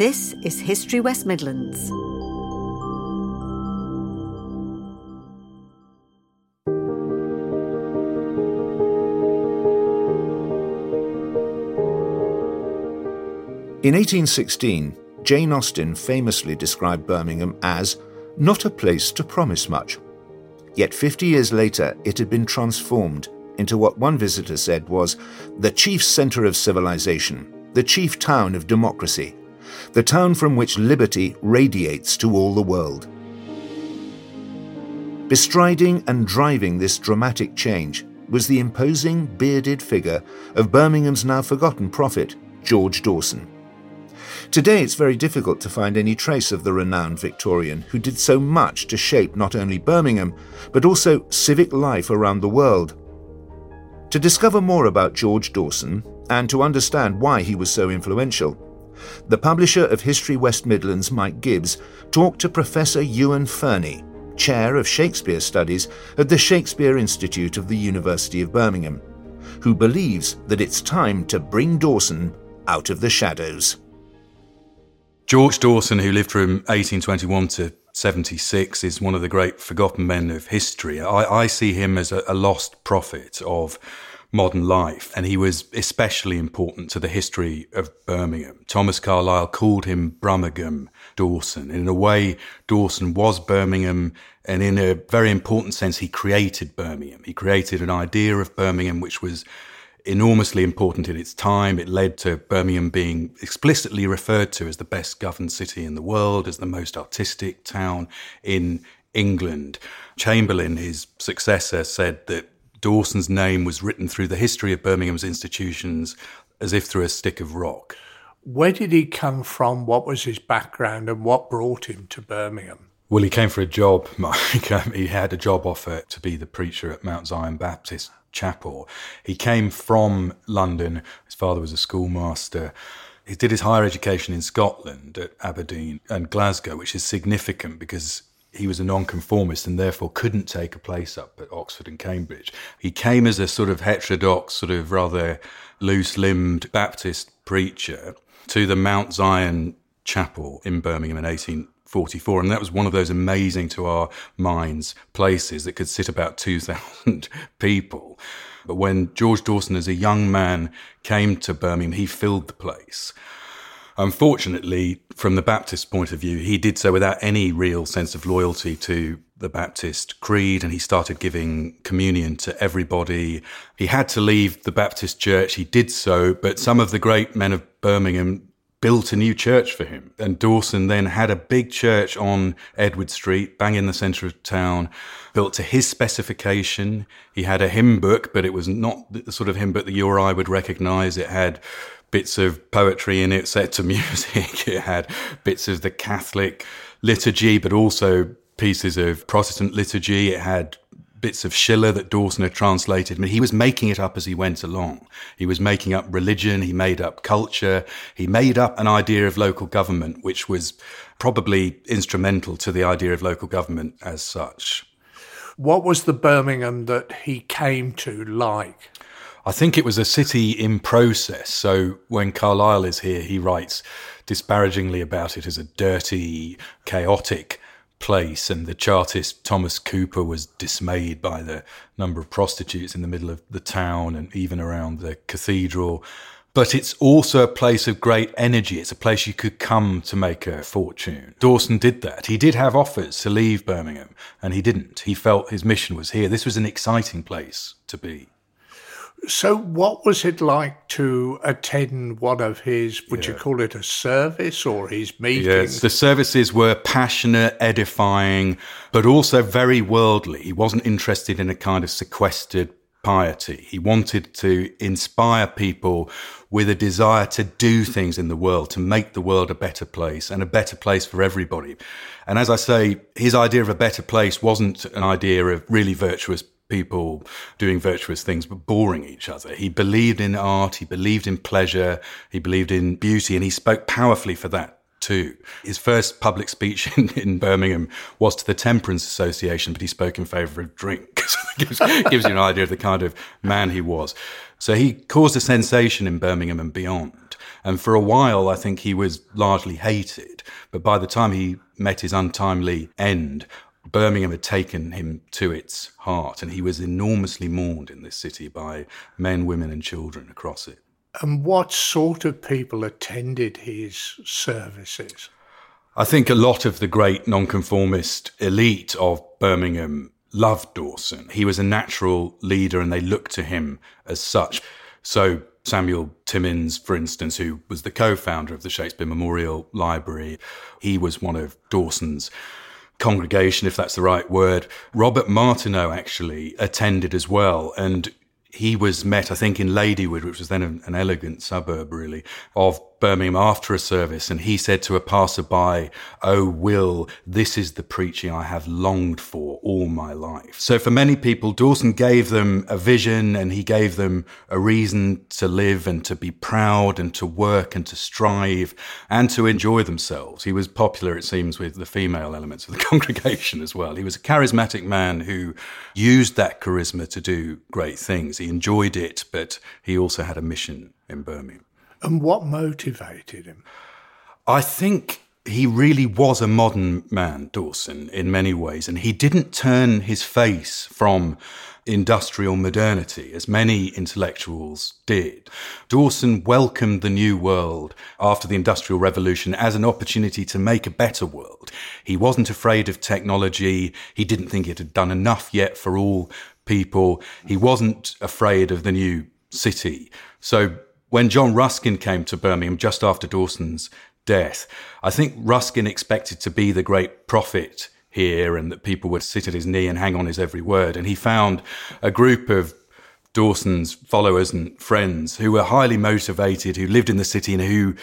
This is History West Midlands. In 1816, Jane Austen famously described Birmingham as not a place to promise much. Yet 50 years later, it had been transformed into what one visitor said was the chief centre of civilization, the chief town of democracy, the town from which liberty radiates to all the world. Bestriding and driving this dramatic change was the imposing, bearded figure of Birmingham's now forgotten prophet, George Dawson. Today, it's very difficult to find any trace of the renowned Victorian who did so much to shape not only Birmingham, but also civic life around the world. To discover more about George Dawson and to understand why he was so influential, the publisher of History West Midlands, Mike Gibbs, talked to Professor Ewan Fernie, Chair of Shakespeare Studies at the Shakespeare Institute of the University of Birmingham, who believes that it's time to bring Dawson out of the shadows. George Dawson, who lived from 1821 to 76, is one of the great forgotten men of history. I, I see him as a, a lost prophet of modern life, and he was especially important to the history of Birmingham. Thomas Carlyle called him Brummagem Dawson. In a way, Dawson was Birmingham, and in a very important sense, he created Birmingham. He created an idea of Birmingham which was enormously important in its time. It led to Birmingham being explicitly referred to as the best governed city in the world, as the most artistic town in England. Chamberlain, his successor, said that Dawson's name was written through the history of Birmingham's institutions as if through a stick of rock. Where did he come from? What was his background and what brought him to Birmingham? Well, he came for a job, Mike. Um, he had a job offer to be the preacher at Mount Zion Baptist Chapel. He came from London. His father was a schoolmaster. He did his higher education in Scotland at Aberdeen and Glasgow, which is significant because he was a nonconformist and therefore couldn't take a place up at Oxford and Cambridge. He came as a sort of heterodox, sort of rather loose limbed Baptist preacher to the Mount Zion Chapel in Birmingham in 1844. And that was one of those amazing to our minds places that could sit about 2,000 people. But when George Dawson, as a young man, came to Birmingham, he filled the place. Unfortunately, from the Baptist point of view, he did so without any real sense of loyalty to the Baptist creed and he started giving communion to everybody. He had to leave the Baptist church. He did so, but some of the great men of Birmingham built a new church for him. And Dawson then had a big church on Edward Street, bang in the centre of town, built to his specification. He had a hymn book, but it was not the sort of hymn book that you or I would recognise. It had bits of poetry in it set to music. it had bits of the Catholic liturgy, but also pieces of Protestant liturgy. It had bits of Schiller that Dawson had translated. I mean, he was making it up as he went along. He was making up religion, he made up culture, he made up an idea of local government, which was probably instrumental to the idea of local government as such. What was the Birmingham that he came to like? I think it was a city in process. So when Carlyle is here, he writes disparagingly about it as a dirty, chaotic place, and the Chartist Thomas Cooper was dismayed by the number of prostitutes in the middle of the town and even around the cathedral. But it's also a place of great energy. It's a place you could come to make a fortune. Dawson did that. He did have offers to leave Birmingham, and he didn't. He felt his mission was here. This was an exciting place to be. So, what was it like to attend one of his, would yeah. you call it a service or his meetings? Yes, the services were passionate, edifying, but also very worldly. He wasn't interested in a kind of sequestered piety. He wanted to inspire people with a desire to do things in the world, to make the world a better place and a better place for everybody. And as I say, his idea of a better place wasn't an idea of really virtuous people doing virtuous things but boring each other. He believed in art, he believed in pleasure, he believed in beauty, and he spoke powerfully for that too. His first public speech in, in Birmingham was to the Temperance Association, but he spoke in favour of drink. so gives, gives you an idea of the kind of man he was. So he caused a sensation in Birmingham and beyond. And for a while, I think he was largely hated. But by the time he met his untimely end, Birmingham had taken him to its heart, and he was enormously mourned in this city by men, women, and children across it. And what sort of people attended his services? I think a lot of the great nonconformist elite of Birmingham loved Dawson. He was a natural leader and they looked to him as such. So Samuel Timmins, for instance, who was the co-founder of the Shakespeare Memorial Library, he was one of Dawson's congregation, if that's the right word. Robert Martineau actually attended as well. And he was met, I think, in Ladywood, which was then an, an elegant suburb, really, of Birmingham after a service, and he said to a passerby, Oh, Will, this is the preaching I have longed for all my life. So for many people, Dawson gave them a vision and he gave them a reason to live and to be proud and to work and to strive and to enjoy themselves. He was popular, it seems, with the female elements of the congregation as well. He was a charismatic man who used that charisma to do great things. He enjoyed it, but he also had a mission in Birmingham. And what motivated him? I think he really was a modern man, Dawson, in many ways, and he didn't turn his face from industrial modernity, as many intellectuals did. Dawson welcomed the new world after the Industrial Revolution as an opportunity to make a better world. He wasn't afraid of technology. He didn't think it had done enough yet for all people. He wasn't afraid of the new city. So when John Ruskin came to Birmingham just after Dawson's death, I think Ruskin expected to be the great prophet here and that people would sit at his knee and hang on his every word. And he found a group of Dawson's followers and friends who were highly motivated, who lived in the city and who,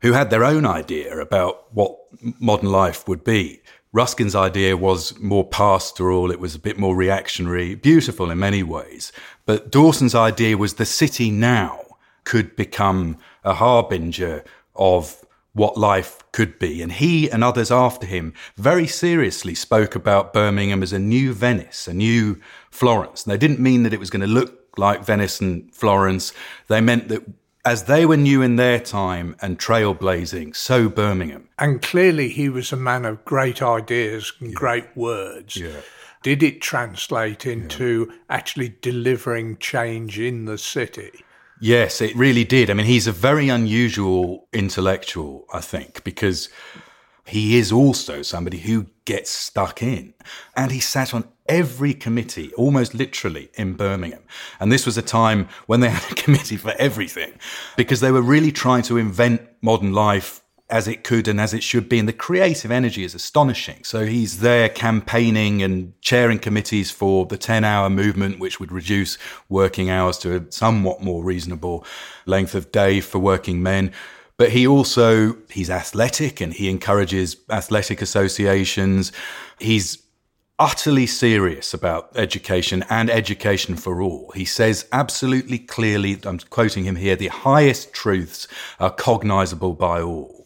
who had their own idea about what modern life would be. Ruskin's idea was more pastoral, it was a bit more reactionary, beautiful in many ways. But Dawson's idea was the city now could become a harbinger of what life could be. And he and others after him very seriously spoke about Birmingham as a new Venice, a new Florence. And they didn't mean that it was going to look like Venice and Florence. They meant that as they were new in their time and trailblazing, so Birmingham. And clearly he was a man of great ideas and yeah. great words. Yeah. Did it translate into yeah. actually delivering change in the city? Yes, it really did. I mean, he's a very unusual intellectual, I think, because he is also somebody who gets stuck in. And he sat on every committee, almost literally, in Birmingham. And this was a time when they had a committee for everything because they were really trying to invent modern life as it could and as it should be. And the creative energy is astonishing. So he's there campaigning and chairing committees for the 10 hour movement, which would reduce working hours to a somewhat more reasonable length of day for working men. But he also, he's athletic and he encourages athletic associations. He's utterly serious about education and education for all. He says absolutely clearly, I'm quoting him here, the highest truths are cognizable by all.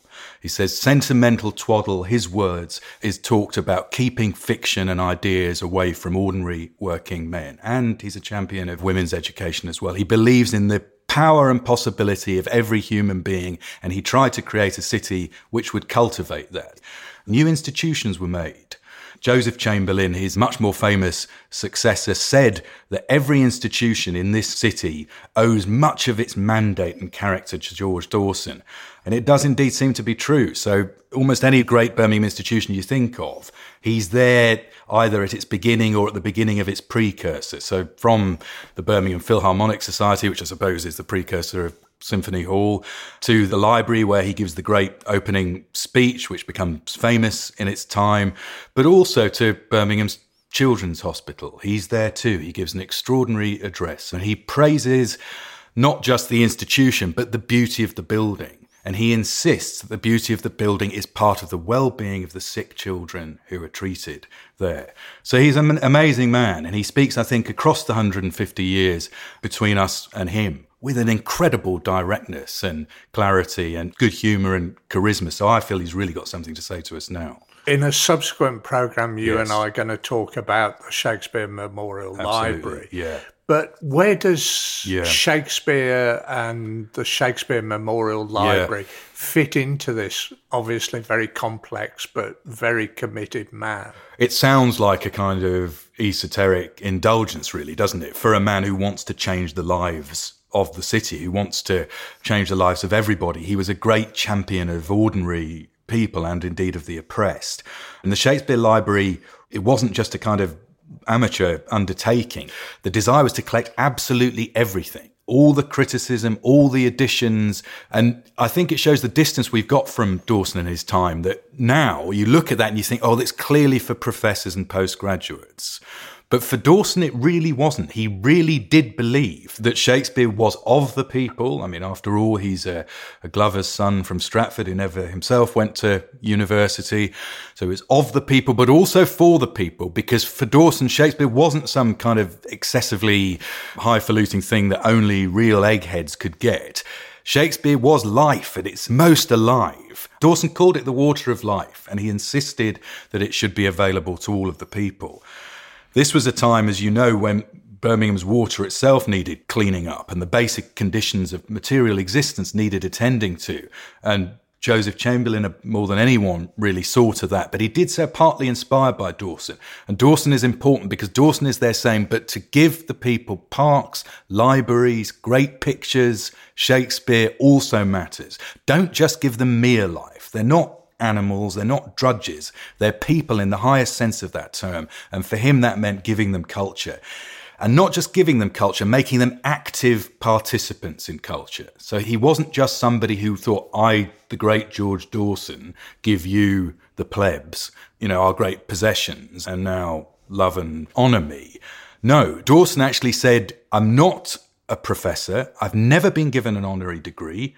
He says, sentimental twaddle, his words, is talked about keeping fiction and ideas away from ordinary working men. And he's a champion of women's education as well. He believes in the power and possibility of every human being, and he tried to create a city which would cultivate that. New institutions were made. Joseph Chamberlain, his much more famous successor, said that every institution in this city owes much of its mandate and character to George Dawson. And it does indeed seem to be true. So almost any great Birmingham institution you think of, he's there either at its beginning or at the beginning of its precursor. So from the Birmingham Philharmonic Society, which I suppose is the precursor of Symphony Hall, to the library where he gives the great opening speech, which becomes famous in its time, but also to Birmingham's Children's Hospital. He's there too. He gives an extraordinary address and he praises not just the institution, but the beauty of the building. And he insists that the beauty of the building is part of the well being of the sick children who are treated there. So he's an amazing man. And he speaks, I think, across the 150 years between us and him with an incredible directness and clarity and good humor and charisma. So I feel he's really got something to say to us now. In a subsequent program, you yes. and I are going to talk about the Shakespeare Memorial Absolutely. Library. Yeah. But where does Yeah. Shakespeare and the Shakespeare Memorial Library fit into this obviously very complex but very committed man? It sounds like a kind of esoteric indulgence, really, doesn't it? For a man who wants to change the lives of the city, who wants to change the lives of everybody. He was a great champion of ordinary people and indeed of the oppressed. And the Shakespeare Library, it wasn't just a kind of amateur undertaking. The desire was to collect absolutely everything. All the criticism, all the additions. And I think it shows the distance we've got from Dawson and his time that now you look at that and you think, oh, that's clearly for professors and postgraduates. But for Dawson, it really wasn't. He really did believe that Shakespeare was of the people. I mean, after all, he's a, a Glover's son from Stratford who never himself went to university. So it's of the people, but also for the people, because for Dawson, Shakespeare wasn't some kind of excessively highfalutin thing that only real eggheads could get. Shakespeare was life at its most alive. Dawson called it the water of life, and he insisted that it should be available to all of the people. This was a time, as you know, when Birmingham's water itself needed cleaning up and the basic conditions of material existence needed attending to. And Joseph Chamberlain, more than anyone, really saw to that. But he did so partly inspired by Dawson. And Dawson is important because Dawson is there saying, but to give the people parks, libraries, great pictures, Shakespeare also matters. Don't just give them mere life. They're not animals, they're not drudges, they're people in the highest sense of that term. And for him, that meant giving them culture. And not just giving them culture, making them active participants in culture. So he wasn't just somebody who thought, I, the great George Dawson, give you, the plebs, you know, our great possessions, and now love and honour me. No, Dawson actually said, I'm not a professor. I've never been given an honorary degree.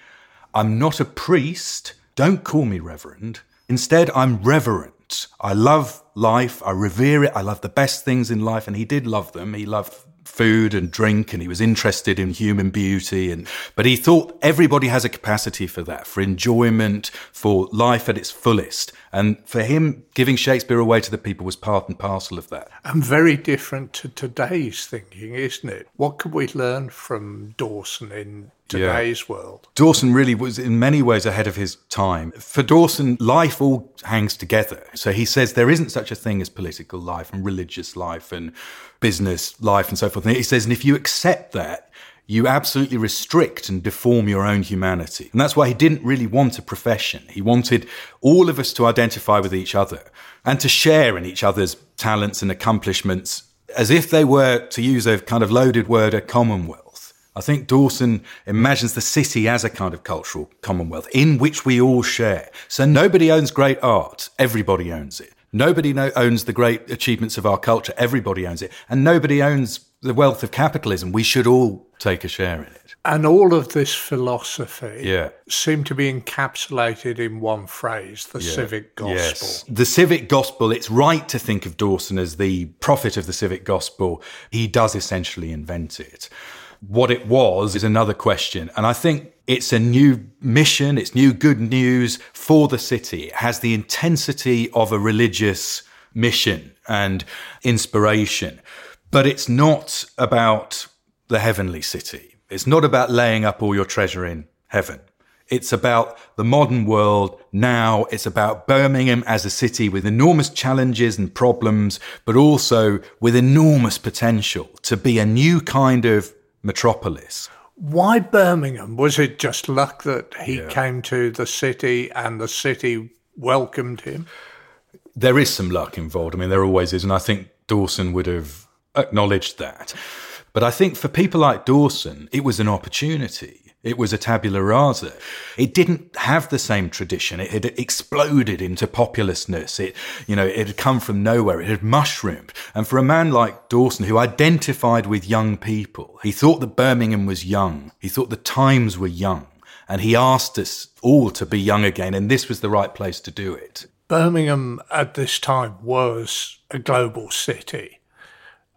I'm not a priest. Don't call me reverend. Instead, I'm reverent. I love life. I revere it. I love the best things in life. And he did love them. He loved food and drink and he was interested in human beauty and but he thought everybody has a capacity for that for enjoyment for life at its fullest and for him giving shakespeare away to the people was part and parcel of that And very different to today's thinking, isn't it? What could we learn from Dawson in today's world? Dawson really was in many ways ahead of his time. For Dawson, life all hangs together. So he says there isn't such a thing as political life and religious life and business life and so forth. And he says, and if you accept that, you absolutely restrict and deform your own humanity. And that's why he didn't really want a profession. He wanted all of us to identify with each other and to share in each other's talents and accomplishments as if they were, to use a kind of loaded word, a commonwealth. I think Dawson imagines the city as a kind of cultural commonwealth in which we all share. So nobody owns great art, everybody owns it. Nobody know, owns the great achievements of our culture, everybody owns it. And nobody owns the wealth of capitalism. We should all take a share in it. And all of this philosophy Yeah. seemed to be encapsulated in one phrase the civic gospel. Yes. The civic gospel, it's right to think of Dawson as the prophet of the civic gospel. He does essentially invent it. What it was is another question. And I think it's a new mission, it's new good news for the city. It has the intensity of a religious mission and inspiration. But it's not about the heavenly city. It's not about laying up all your treasure in heaven. It's about the modern world now. It's about Birmingham as a city with enormous challenges and problems, but also with enormous potential to be a new kind of metropolis. Why Birmingham? Was it just luck that he came to the city and the city welcomed him? There is some luck involved. I mean, there always is. And I think Dawson would have acknowledged that. But I think for people like Dawson, it was an opportunity. It was a tabula rasa. It didn't have the same tradition. It had exploded into populousness. It, you know, it had come from nowhere. It had mushroomed. And for a man like Dawson, who identified with young people, he thought that Birmingham was young. He thought the times were young. And he asked us all to be young again. And this was the right place to do it. Birmingham at this time was a global city.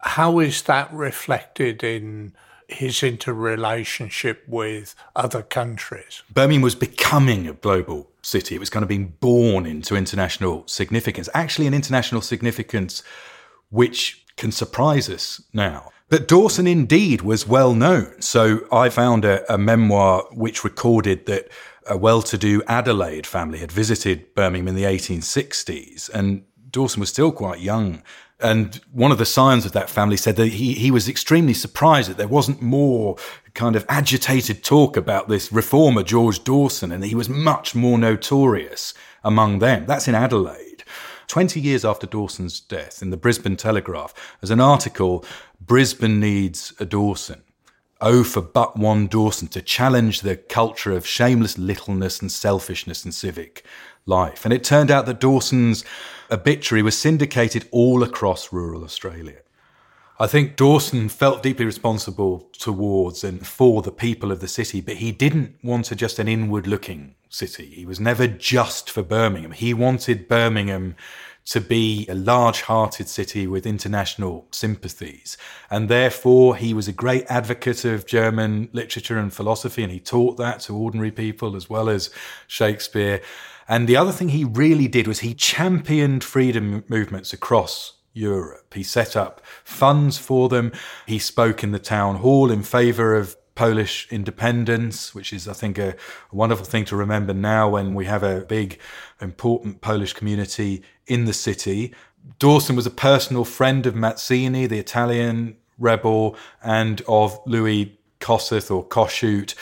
How is that reflected in his interrelationship with other countries? Birmingham was becoming a global city. It was kind of being born into international significance. Actually, an international significance which can surprise us now. But Dawson indeed was well known. So I found a, a memoir which recorded that a well to do Adelaide family had visited Birmingham in the 1860s, and Dawson was still quite young. And one of the scions of that family said that he, he was extremely surprised that there wasn't more kind of agitated talk about this reformer, George Dawson, and he was much more notorious among them. That's in Adelaide. 20 years after Dawson's death, in the Brisbane Telegraph, there's an article Brisbane needs a Dawson. Oh, for but one Dawson to challenge the culture of shameless littleness and selfishness in civic life. And it turned out that Dawson's obituary was syndicated all across rural Australia. I think Dawson felt deeply responsible towards and for the people of the city, but he didn't want a, just an inward looking city. He was never just for Birmingham. He wanted Birmingham to be a large hearted city with international sympathies. And therefore, he was a great advocate of German literature and philosophy, and he taught that to ordinary people as well as Shakespeare. And the other thing he really did was he championed freedom movements across Europe. He set up funds for them. He spoke in the town hall in favor of Polish independence, which is, I think, a, wonderful thing to remember now when we have a big, important Polish community in the city. Dawson was a personal friend of Mazzini, the Italian rebel, and of Louis Kossuth or Kossuth,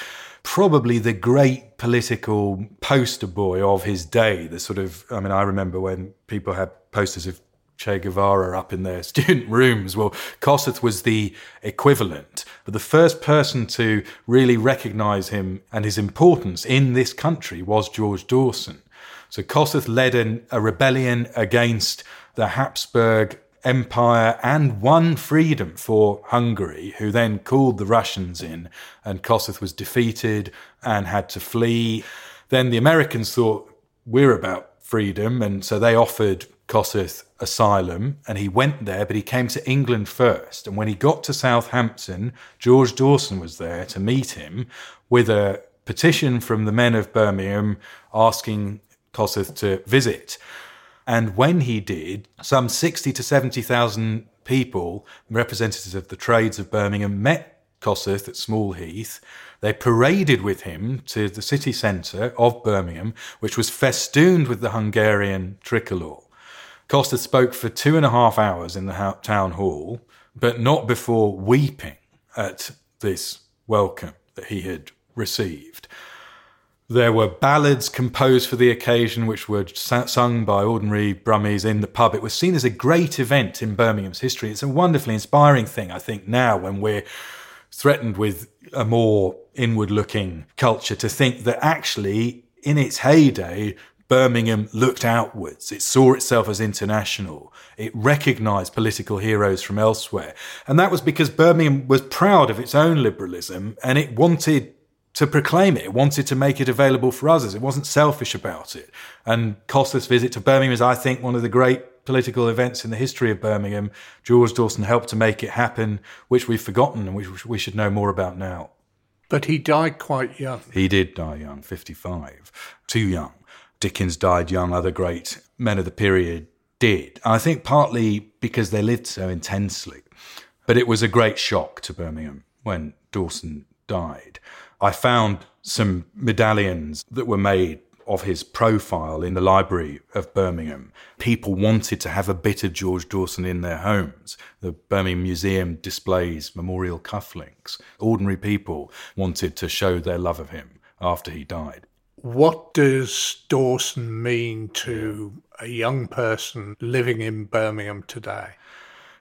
probably the great political poster boy of his day. The sort of, I mean, I remember when people had posters of Che Guevara up in their student rooms. Well, Kossuth was the equivalent, but the first person to really recognize him and his importance in this country was George Dawson. So Kossuth led an, a rebellion against the Habsburg Empire and won freedom for Hungary, who then called the Russians in, and Kossuth was defeated and had to flee. Then the Americans thought, we're about freedom, and so they offered Kossuth asylum and he went there, but he came to England first. And when he got to Southampton, George Dawson was there to meet him with a petition from the men of Birmingham asking Kossuth to visit. And when he did, some 60 to 70,000 people, representatives of the trades of Birmingham, met Kossuth at Small Heath. They paraded with him to the city centre of Birmingham, which was festooned with the Hungarian tricolour. Kossuth spoke for two and a half hours in the town hall, but not before weeping at this welcome that he had received. There were ballads composed for the occasion, which were sung by ordinary Brummies in the pub. It was seen as a great event in Birmingham's history. It's a wonderfully inspiring thing, I think, now when we're threatened with a more inward looking culture to think that actually, in its heyday, Birmingham looked outwards. It saw itself as international. It recognized political heroes from elsewhere. And that was because Birmingham was proud of its own liberalism and it wanted to proclaim it. It wanted to make it available for others. It wasn't selfish about it. And Kossuth's visit to Birmingham is, I think, one of the great political events in the history of Birmingham. George Dawson helped to make it happen, which we've forgotten and which we should know more about now. But he died quite young. He did die young, 55. Too young. Dickens died young, other great men of the period did. I think partly because they lived so intensely. But it was a great shock to Birmingham when Dawson died. I found some medallions that were made of his profile in the library of Birmingham. People wanted to have a bit of George Dawson in their homes. The Birmingham Museum displays memorial cufflinks. Ordinary people wanted to show their love of him after he died. What does Dawson mean to a young person living in Birmingham today?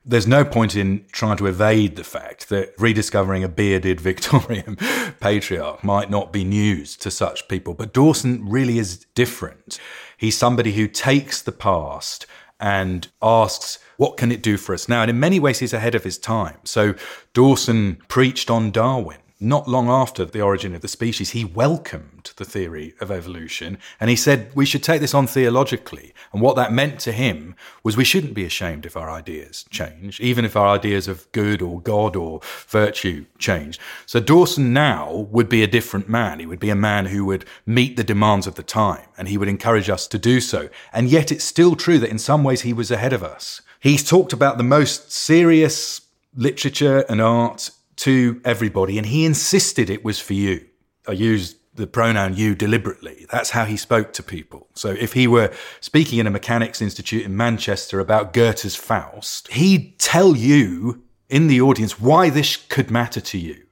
There's no point in trying to evade the fact that rediscovering a bearded Victorian patriarch might not be news to such people. But Dawson really is different. He's somebody who takes the past and asks, what can it do for us now? And in many ways, he's ahead of his time. So Dawson preached on Darwin not long after the origin of the species, he welcomed the theory of evolution and he said we should take this on theologically. And what that meant to him was we shouldn't be ashamed if our ideas change, even if our ideas of good or God or virtue change. So Dawson now would be a different man. He would be a man who would meet the demands of the time and he would encourage us to do so. And yet it's still true that in some ways he was ahead of us. He's talked about the most serious literature and art to everybody, and he insisted it was for you. I used the pronoun you deliberately. That's how he spoke to people. So if he were speaking in a mechanics institute in Manchester about Goethe's Faust, he'd tell you in the audience why this could matter to you.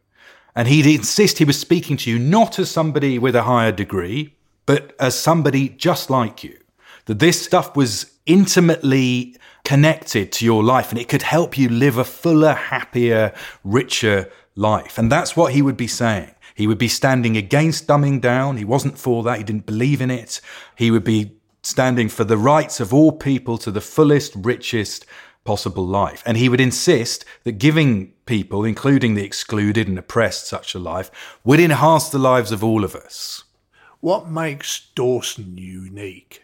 And he'd insist he was speaking to you not as somebody with a higher degree, but as somebody just like you. That this stuff was intimately connected to your life and it could help you live a fuller, happier, richer life. And that's what he would be saying. He would be standing against dumbing down. He wasn't for that. He didn't believe in it. He would be standing for the rights of all people to the fullest, richest possible life. And he would insist that giving people, including the excluded and oppressed, such a life would enhance the lives of all of us. What makes Dawson unique?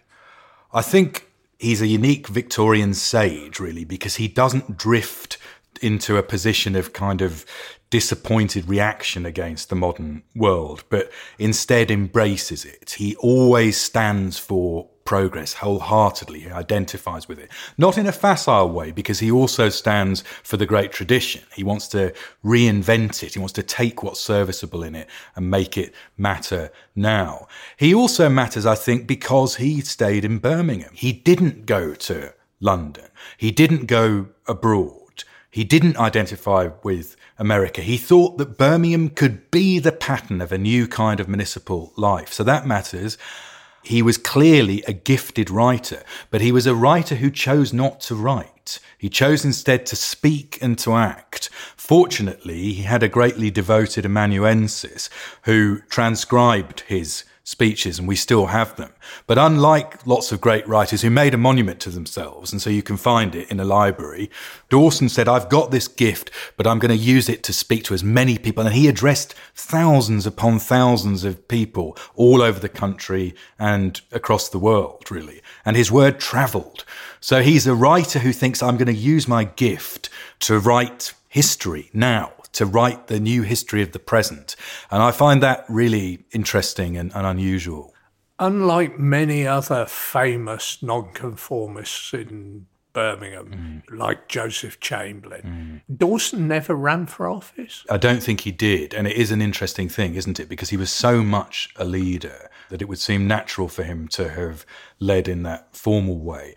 I think he's a unique Victorian sage, really, because he doesn't drift into a position of kind of disappointed reaction against the modern world, but instead embraces it. He always stands for progress wholeheartedly. He identifies with it. Not in a facile way, because he also stands for the great tradition. He wants to reinvent it. He wants to take what's serviceable in it and make it matter now. He also matters, I think, because he stayed in Birmingham. He didn't go to London. He didn't go abroad. He didn't identify with America. He thought that Birmingham could be the pattern of a new kind of municipal life. So that matters. He was clearly a gifted writer, but he was a writer who chose not to write. He chose instead to speak and to act. Fortunately, he had a greatly devoted amanuensis who transcribed his speeches, and we still have them. But unlike lots of great writers who made a monument to themselves, and so you can find it in a library, Dawson said, I've got this gift, but I'm going to use it to speak to as many people. And he addressed thousands upon thousands of people all over the country and across the world, really. And his word traveled. So he's a writer who thinks, I'm going to use my gift to write history now to write the new history of the present. And I find that really interesting and, and unusual. Unlike many other famous nonconformists in Birmingham, mm. like Joseph Chamberlain. Mm. Dawson never ran for office. I don't think he did. And it is an interesting thing, isn't it? Because he was so much a leader that it would seem natural for him to have led in that formal way.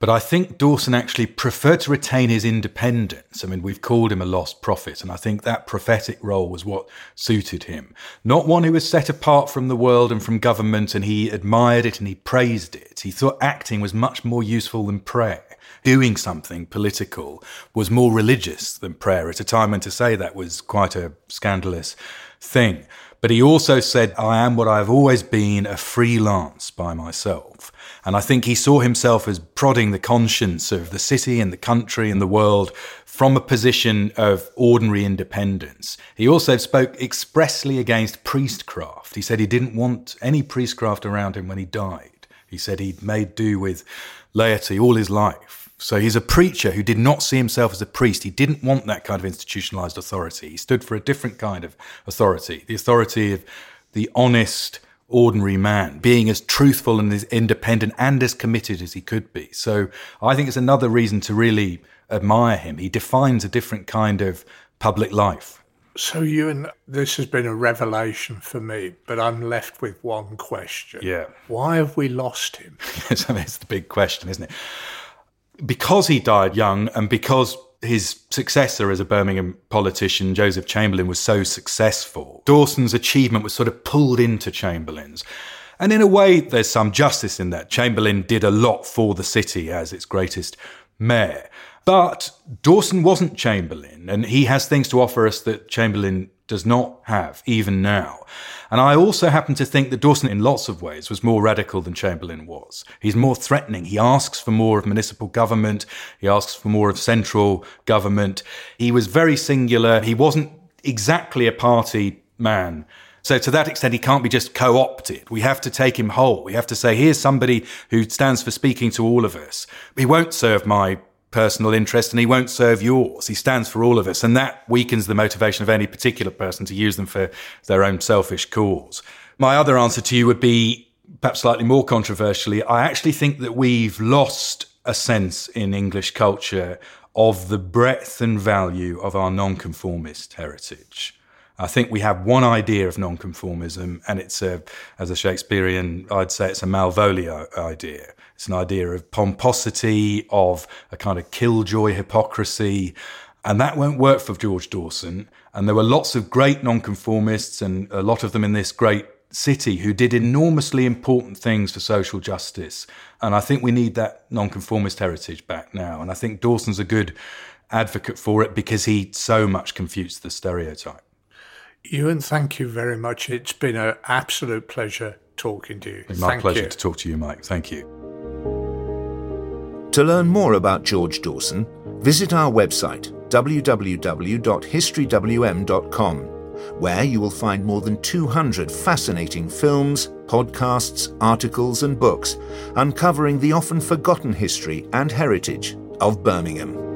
But I think Dawson actually preferred to retain his independence. I mean, we've called him a lost prophet, and I think that prophetic role was what suited him. Not one who was set apart from the world and from government, and he admired it and he praised it. He thought acting was much more useful than prayer. Doing something political was more religious than prayer at a time when to say that was quite a scandalous thing. But he also said, I am what I've always been, a freelance by myself. And I think he saw himself as prodding the conscience of the city and the country and the world from a position of ordinary independence. He also spoke expressly against priestcraft. He said he didn't want any priestcraft around him when he died. He said he'd made do with laity all his life. So he's a preacher who did not see himself as a priest. He didn't want that kind of institutionalized authority. He stood for a different kind of authority, the authority of the honest, ordinary man, being as truthful and as independent and as committed as he could be. So I think it's another reason to really admire him. He defines a different kind of public life. So, Ewan, this has been a revelation for me, but I'm left with one question. Yeah. Why have we lost him? it's the big question, isn't it? because he died young and because his successor as a Birmingham politician, Joseph Chamberlain, was so successful, Dawson's achievement was sort of pulled into Chamberlain's. And in a way, there's some justice in that. Chamberlain did a lot for the city as its greatest mayor. But Dawson wasn't Chamberlain, and he has things to offer us that Chamberlain does not have, even now. And I also happen to think that Dawson, in lots of ways, was more radical than Chamberlain was. He's more threatening. He asks for more of municipal government. He asks for more of central government. He was very singular. He wasn't exactly a party man. So to that extent, he can't be just co-opted. We have to take him whole. We have to say, here's somebody who stands for speaking to all of us. He won't serve my personal interest and he won't serve yours. He stands for all of us. And that weakens the motivation of any particular person to use them for their own selfish cause. My other answer to you would be perhaps slightly more controversially. I actually think that we've lost a sense in English culture of the breadth and value of our nonconformist heritage. I think we have one idea of nonconformism, and it's a, as a Shakespearean, I'd say it's a Malvolio idea. It's an idea of pomposity, of a kind of killjoy hypocrisy, and that won't work for George Dawson. And there were lots of great nonconformists, and a lot of them in this great city who did enormously important things for social justice. And I think we need that nonconformist heritage back now. And I think Dawson's a good advocate for it because he so much confutes the stereotype. Ewan, thank you very much. It's been an absolute pleasure talking to you. It's my thank pleasure you. to talk to you, Mike. Thank you. To learn more about George Dawson, visit our website www.historywm.com, where you will find more than 200 fascinating films, podcasts, articles, and books uncovering the often forgotten history and heritage of Birmingham.